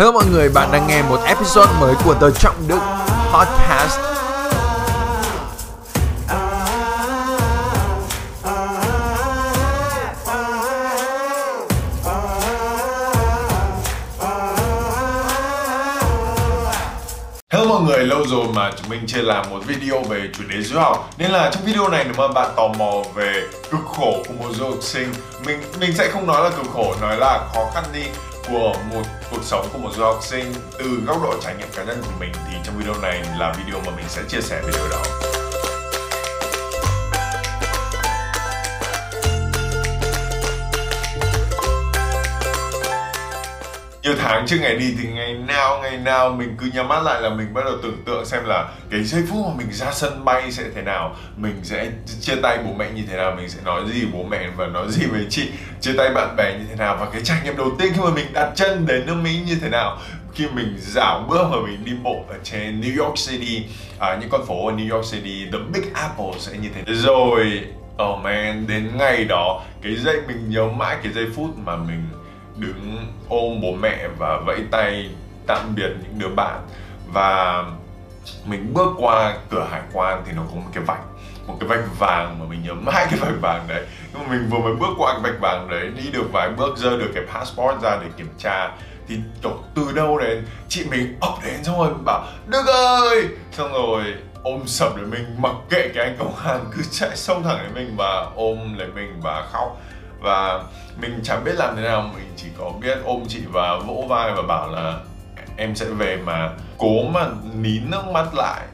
Hello mọi người, bạn đang nghe một episode mới của The Trọng Đức Podcast. Hello mọi người, lâu rồi mà chúng mình chưa làm một video về chủ đề du học Nên là trong video này nếu mà bạn tò mò về cực khổ của một du học sinh Mình mình sẽ không nói là cực khổ, nói là khó khăn đi của một cuộc sống của một du học sinh từ góc độ trải nghiệm cá nhân của mình, thì trong video này là video mà mình sẽ chia sẻ về điều đó. Nhiều tháng trước ngày đi thì ngày nào ngày nào mình cứ nhắm mắt lại là mình bắt đầu tưởng tượng xem là cái giây phút mà mình ra sân bay sẽ thế nào mình sẽ chia tay bố mẹ như thế nào mình sẽ nói gì bố mẹ và nói gì với chị chia tay bạn bè như thế nào và cái trải nghiệm đầu tiên khi mà mình đặt chân đến nước mỹ như thế nào. Khi mình dạo bước mà mình đi bộ ở trên New York City à, những con phố ở New York City the Big Apple sẽ như thế. Rồi oh man đến ngày đó cái giây mình nhớ mãi cái giây phút mà mình đứng ôm bố mẹ và vẫy tay tạm biệt những đứa bạn. Và mình bước qua cửa hải quan thì nó có một cái vạch, một cái vạch vàng mà mình nhớ mãi cái vạch vàng đấy. Nhưng mà mình vừa mới bước qua cái vạch vàng đấy, đi được vài bước giơ được cái passport ra để kiểm tra, thì kiểu từ đâu đến, chị mình ập đến xong rồi bảo, đức ơi! Xong rồi ôm sập để mình, mặc kệ cái anh công an cứ chạy xông thẳng đến mình và ôm lấy mình và khóc và mình chẳng biết làm thế nào, mình chỉ có biết ôm chị và vỗ vai và bảo là em sẽ về mà cố mà nín nước mắt lại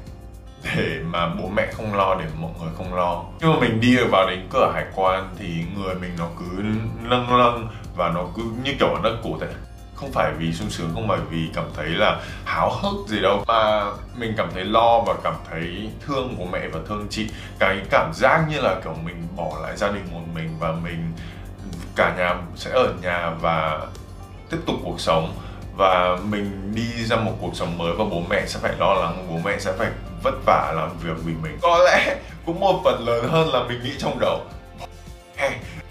để mà bố mẹ không lo, để mọi người không lo. Nhưng mà mình đi được vào đến cửa hải quan thì người mình nó cứ lâng lâng và nó cứ như kiểu nó cổ thế. Không phải vì sung sướng, không phải vì cảm thấy là háo hức gì đâu, mà mình cảm thấy lo và cảm thấy thương của mẹ và thương chị. Cái cảm giác như là kiểu mình bỏ lại gia đình một mình và mình cả nhà sẽ ở nhà và tiếp tục cuộc sống. Và mình đi ra một cuộc sống mới và bố mẹ sẽ phải lo lắng, bố mẹ sẽ phải vất vả làm việc vì mình. Có lẽ cũng một phần lớn hơn là mình nghĩ trong đầu.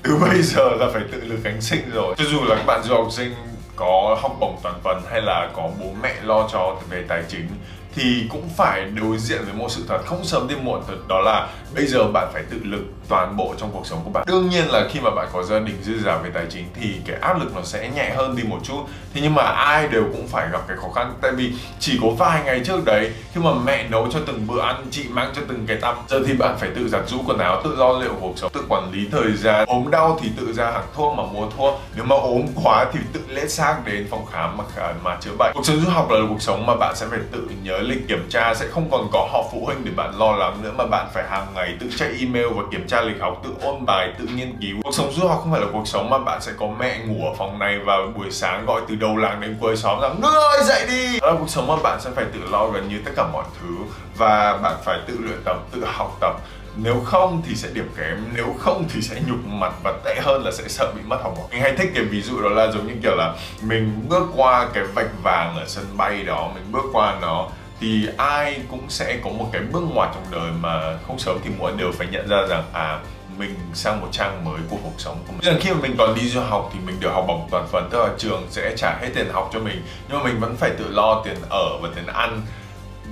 Từ bây giờ là phải tự lực cánh sinh rồi. Cho dù là các bạn du học sinh có học bổng toàn phần hay là có bố mẹ lo cho về tài chính thì cũng phải đối diện với một sự thật không sớm thì muộn thật, đó là bây giờ bạn phải tự lực toàn bộ trong cuộc sống của bạn. Đương nhiên là khi mà bạn có gia đình, dư giả về tài chính thì cái áp lực nó sẽ nhẹ hơn đi một chút. Thế nhưng mà ai đều cũng phải gặp cái khó khăn. Tại vì chỉ có vài ngày trước đấy, khi mà mẹ nấu cho từng bữa ăn, chị mang cho từng cái tăm, giờ thì bạn phải tự giặt rũ quần áo, tự lo liệu cuộc sống, tự quản lý thời gian. Ốm đau thì tự ra hàng thuốc mà mua thuốc. Nếu mà ốm quá thì tự lết xác đến phòng khám mà mà chữa bệnh. Cuộc sống du học là cuộc sống mà bạn sẽ phải tự nhớ lịch kiểm tra sẽ không còn có họp phụ huynh để bạn lo lắng nữa, mà bạn phải hàng ngày tự check email và kiểm tra lịch học, tự ôn bài, tự nghiên cứu. Cuộc sống du học không phải là cuộc sống mà bạn sẽ có mẹ ngủ ở phòng này và buổi sáng gọi từ đầu làng đến cuối xóm rằng nước ơi, dậy đi! Đó là cuộc sống mà bạn sẽ phải tự lo gần như tất cả mọi thứ và bạn phải tự luyện tập, tự học tập. Nếu không thì sẽ điểm kém, nếu không thì sẽ nhục mặt và tệ hơn là sẽ sợ bị mất học bổng. Mình hay thích cái ví dụ đó là giống như kiểu là mình bước qua cái vạch vàng ở sân bay đó, mình bước qua nó thì ai cũng sẽ có một cái bước ngoặt trong đời mà không sớm thì muộn đều phải nhận ra rằng à mình sang một trang mới của cuộc sống của mình. Rằng khi mà mình còn đi du học thì mình được học bổng toàn phần, tức là trường sẽ trả hết tiền học cho mình, nhưng mà mình vẫn phải tự lo tiền ở và tiền ăn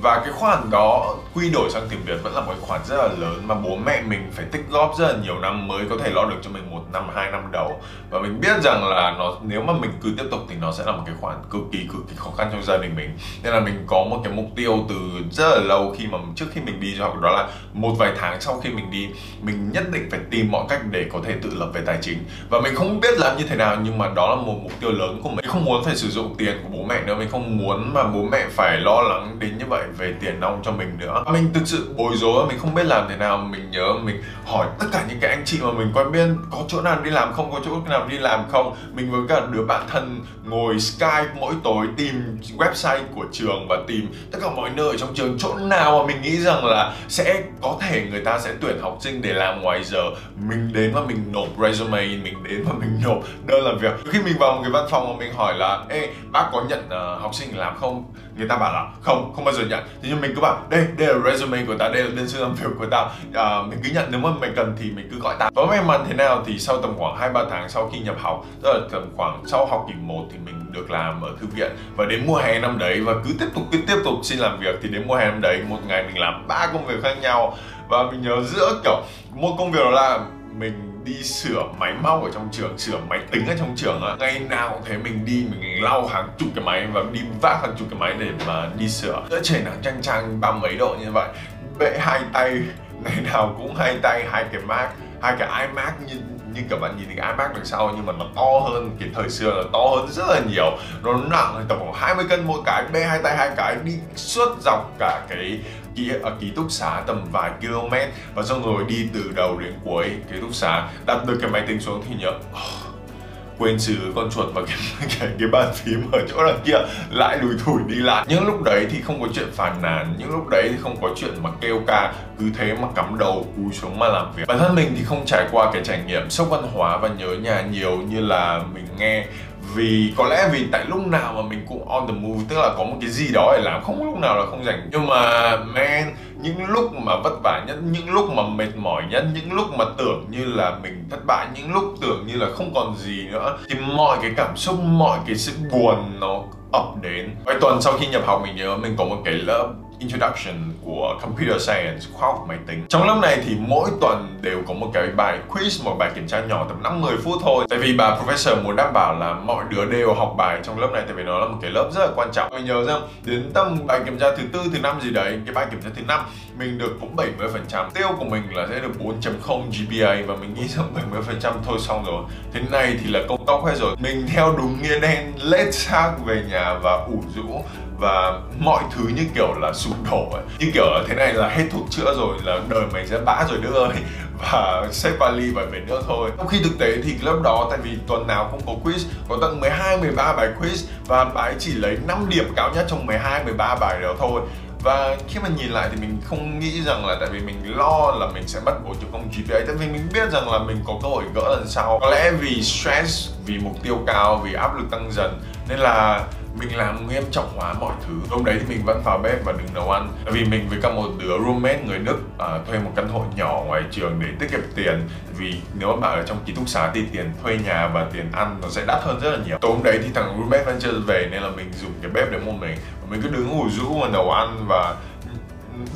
và cái khoản đó quy đổi sang tiền Việt vẫn là một khoản rất là lớn mà bố mẹ mình phải tích góp rất là nhiều năm mới có thể lo được cho mình một năm, hai năm đầu. Và mình biết rằng là nó, nếu mà mình cứ tiếp tục thì nó sẽ là một cái khoản cực kỳ cực kỳ khó khăn trong gia đình mình. Nên là mình có một cái mục tiêu từ rất là lâu khi mà trước khi mình đi du học, đó là một vài tháng sau khi mình đi, mình nhất định phải tìm mọi cách để có thể tự lập về tài chính. Và mình không biết làm như thế nào, nhưng mà đó là một mục tiêu lớn của mình. Mình không muốn phải sử dụng tiền của bố mẹ nữa, mình không muốn mà bố mẹ phải lo lắng đến như vậy về tiền nong cho mình nữa. Mình thực sự bối rối mình không biết làm thế nào mình nhớ mình hỏi tất cả những cái anh chị mà mình quen biết có chỗ nào đi làm không? Có chỗ nào đi làm không? Mình với cả đứa bạn thân ngồi skype mỗi tối tìm website của trường và tìm tất cả mọi nơi trong trường. Chỗ nào mà mình nghĩ rằng là sẽ có thể người ta sẽ tuyển học sinh để làm ngoài giờ. Mình đến và mình nộp resume mình đến và mình nộp. Đơn làm việc. Khi mình vào một cái văn phòng mà mình hỏi là ê bác có nhận uh, học sinh làm không? Người ta bảo là không không bao giờ nhận nhận thế nhưng mình cứ bảo đây đây là resume của tao đây là đơn xin làm việc của tao. À, mình cứ nhận nếu mà mình cần thì mình cứ gọi tao. Có may mắn thế nào thì sau tầm khoảng hai ba tháng sau khi nhập học tức là tầm khoảng sau học kỳ 1 thì mình được làm ở thư viện. Và đến mùa hè năm đấy và cứ tiếp tục cứ tiếp tục xin làm việc thì đến mùa hè năm đấy một ngày mình làm ba công việc khác nhau. Và mình nhớ giữa kiểu một công việc đó là mình đi sửa máy móc ở trong trường, sửa máy tính ở trong trường á. Ngày nào cũng thấy mình đi, mình lau hàng chục cái máy và đi vác hàng chục cái máy để mà đi sửa. Giữa trời nắng chang chang ba mấy độ như vậy, bệ hai tay, ngày nào cũng hai tay, hai cái mac, hai cái iMac như như các bạn nhìn thì cái iMac đằng sau, nhưng mà nó to hơn cái thời xưa là to hơn rất là nhiều. Nó nặng tầm khoảng 20 cân mỗi cái, bê hai tay hai cái, đi suốt dọc cả cái ký, ở ký túc xá tầm vài km và xong rồi đi từ đầu đến cuối ký túc xá. Đặt được cái máy tính xuống thì nhớ oh, quên trừ con chuột và cái, cái, cái bàn phím ở chỗ đằng kia lại lùi thủi đi lại. Những lúc đấy thì không có chuyện phàn nàn những lúc đấy thì không có chuyện mà kêu ca cứ thế mà cắm đầu cúi xuống mà làm việc. Bản thân mình thì không trải qua cái trải nghiệm sốc văn hóa và nhớ nhà nhiều như là mình nghe vì có lẽ vì tại lúc nào mà mình cũng on the move, tức là có một cái gì đó để làm, không lúc nào là không rảnh. Nhưng mà, man, những lúc mà vất vả nhất, những lúc mà mệt mỏi nhất, những lúc mà tưởng như là mình thất bại, những lúc tưởng như là không còn gì nữa, thì mọi cái cảm xúc, mọi cái sự buồn nó ập đến. Vài tuần sau khi nhập học, mình nhớ mình có một cái lớp Introduction của Computer Science, khoa học máy tính. Trong lớp này thì mỗi tuần đều có một cái bài quiz, một bài kiểm tra nhỏ tầm 5-10 phút thôi. Tại vì bà professor muốn đảm bảo là mọi đứa đều học bài trong lớp này tại vì nó là một cái lớp rất là quan trọng. Mình nhớ rằng đến tầm bài kiểm tra thứ tư, thứ năm gì đấy, cái bài kiểm tra thứ năm mình được cũng 70%. Tiêu của mình là sẽ được 4.0 GPA và mình nghĩ rằng 70% thôi xong rồi. Thế này thì là công tóc hết rồi. Mình theo đúng nghĩa đen lết xác về nhà và ủ rũ và mọi thứ như kiểu là sụp đổ ấy. như kiểu là thế này là hết thuốc chữa rồi, là đời mày sẽ bã rồi nữa ơi và xếp vali và về nước thôi. Trong khi thực tế thì lớp đó, tại vì tuần nào cũng có quiz, có tận 12 13 bài quiz và bài chỉ lấy 5 điểm cao nhất trong 12 13 bài đó thôi. Và khi mà nhìn lại thì mình không nghĩ rằng là tại vì mình lo là mình sẽ mất 4.0 GPA tại vì mình biết rằng là mình có cơ hội gỡ lần sau. Có lẽ vì stress, vì mục tiêu cao, vì áp lực tăng dần nên là mình làm nghiêm trọng hóa mọi thứ. Hôm đấy thì mình vẫn vào bếp và đứng nấu ăn. Tại vì mình với cả một đứa roommate người đức à, thuê một căn hộ nhỏ ngoài trường để tiết kiệm tiền. Vì nếu mà bạn ở trong ký túc xá thì tiền thuê nhà và tiền ăn nó sẽ đắt hơn rất là nhiều. Tối hôm đấy thì thằng roommate vẫn chưa về nên là mình dùng cái bếp để một mình và mình cứ đứng ngủ rũ mà nấu ăn và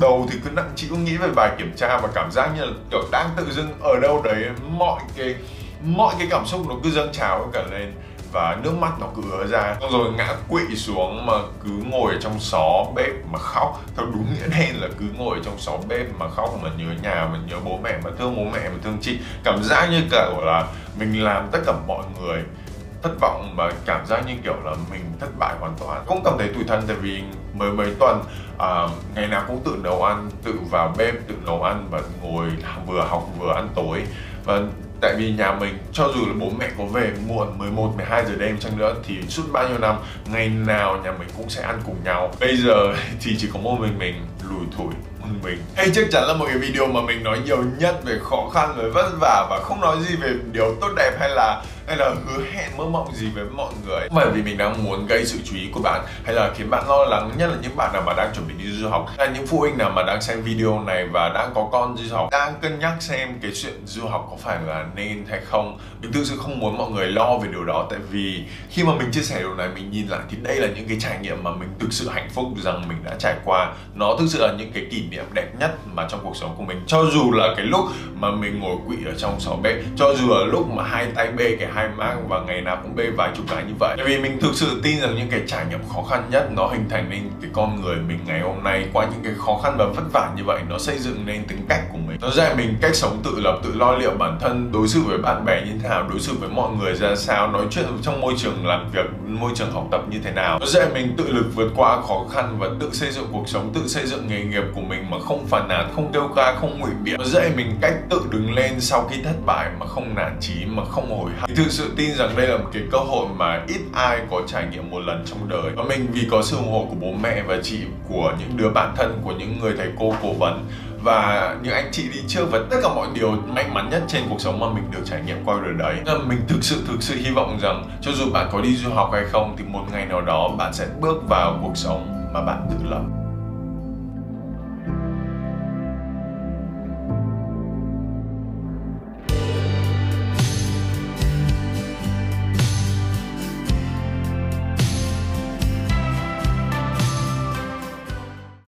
đầu thì cứ nặng chịu nghĩ về bài kiểm tra và cảm giác như là kiểu đang tự dưng ở đâu đấy. Mọi cái mọi cái cảm xúc nó cứ dâng trào cả lên và nước mắt nó cứ ứa ra. Xong rồi ngã quỵ xuống mà cứ ngồi trong xó bếp mà khóc. Theo đúng nghĩa đen là cứ ngồi trong xó bếp mà khóc mà nhớ nhà mà nhớ bố mẹ mà thương bố mẹ mà thương chị. Cảm giác như kiểu là mình làm tất cả mọi người thất vọng và cảm giác như kiểu là mình thất bại hoàn toàn. Cũng cảm thấy tủi thân tại vì mới mấy tuần à, ngày nào cũng tự nấu ăn tự vào bếp tự nấu ăn và ngồi vừa học vừa ăn tối. Và tại vì nhà mình, cho dù là bố mẹ có về muộn 11 12 giờ đêm chăng nữa, thì suốt bao nhiêu năm, ngày nào nhà mình cũng sẽ ăn cùng nhau. Bây giờ thì chỉ có một mình mình lùi thủi mình. Hay chắc chắn là một cái video mà mình nói nhiều nhất về khó khăn với vất vả và không nói gì về điều tốt đẹp hay là hay là hứa hẹn mơ mộng gì với mọi người. Không phải vì mình đang muốn gây sự chú ý của bạn hay là khiến bạn lo lắng, nhất là những bạn nào mà đang chuẩn bị đi du học, hay là những phụ huynh nào mà đang xem video này và đang có con du học. Đang cân nhắc xem cái chuyện du học có phải là nên hay không. Mình thực sự không muốn mọi người lo về điều đó, tại vì khi mà mình chia sẻ điều này, mình nhìn lại thì đây là những cái trải nghiệm mà mình thực sự hạnh phúc rằng mình đã trải qua. Nó thực sự là những cái kỷ niệm đẹp nhất mà trong cuộc sống của mình. Cho dù là cái lúc mà mình ngồi quỵ ở trong sáu bê cho dù là lúc mà hai tay bê cái hai mang và ngày nào cũng bê vài chục cái như vậy. Tại vì mình thực sự tin rằng những cái trải nghiệm khó khăn nhất nó hình thành nên cái con người mình ngày hôm nay. Qua những cái khó khăn và vất vả như vậy, nó xây dựng nên tính cách của mình. Nó dạy mình cách sống tự lập, tự lo liệu bản thân, đối xử với bạn bè như thế nào, đối xử với mọi người ra sao, nói chuyện trong môi trường làm việc, môi trường học tập như thế nào. Nó dạy mình tự lực vượt qua khó khăn và tự xây dựng cuộc sống, tự xây dựng nghề nghiệp của mình mà không phàn nàn, không kêu ca, không ngụy biện. Nó dạy mình cách tự đứng lên sau khi thất bại mà không nản chí, mà không hồi hận. Thực sự tin rằng đây là một cái cơ hội mà ít ai có trải nghiệm một lần trong đời. Và mình vì có sự ủng hộ của bố mẹ và chị, của những đứa bạn thân, của những người thầy cô cố vấn, và những anh chị đi trước, và tất cả mọi điều may mắn nhất trên cuộc sống mà mình được trải nghiệm qua đời đấy. Nên mình thực sự thực sự hy vọng rằng cho dù bạn có đi du học hay không, thì một ngày nào đó bạn sẽ bước vào cuộc sống mà bạn tự lập.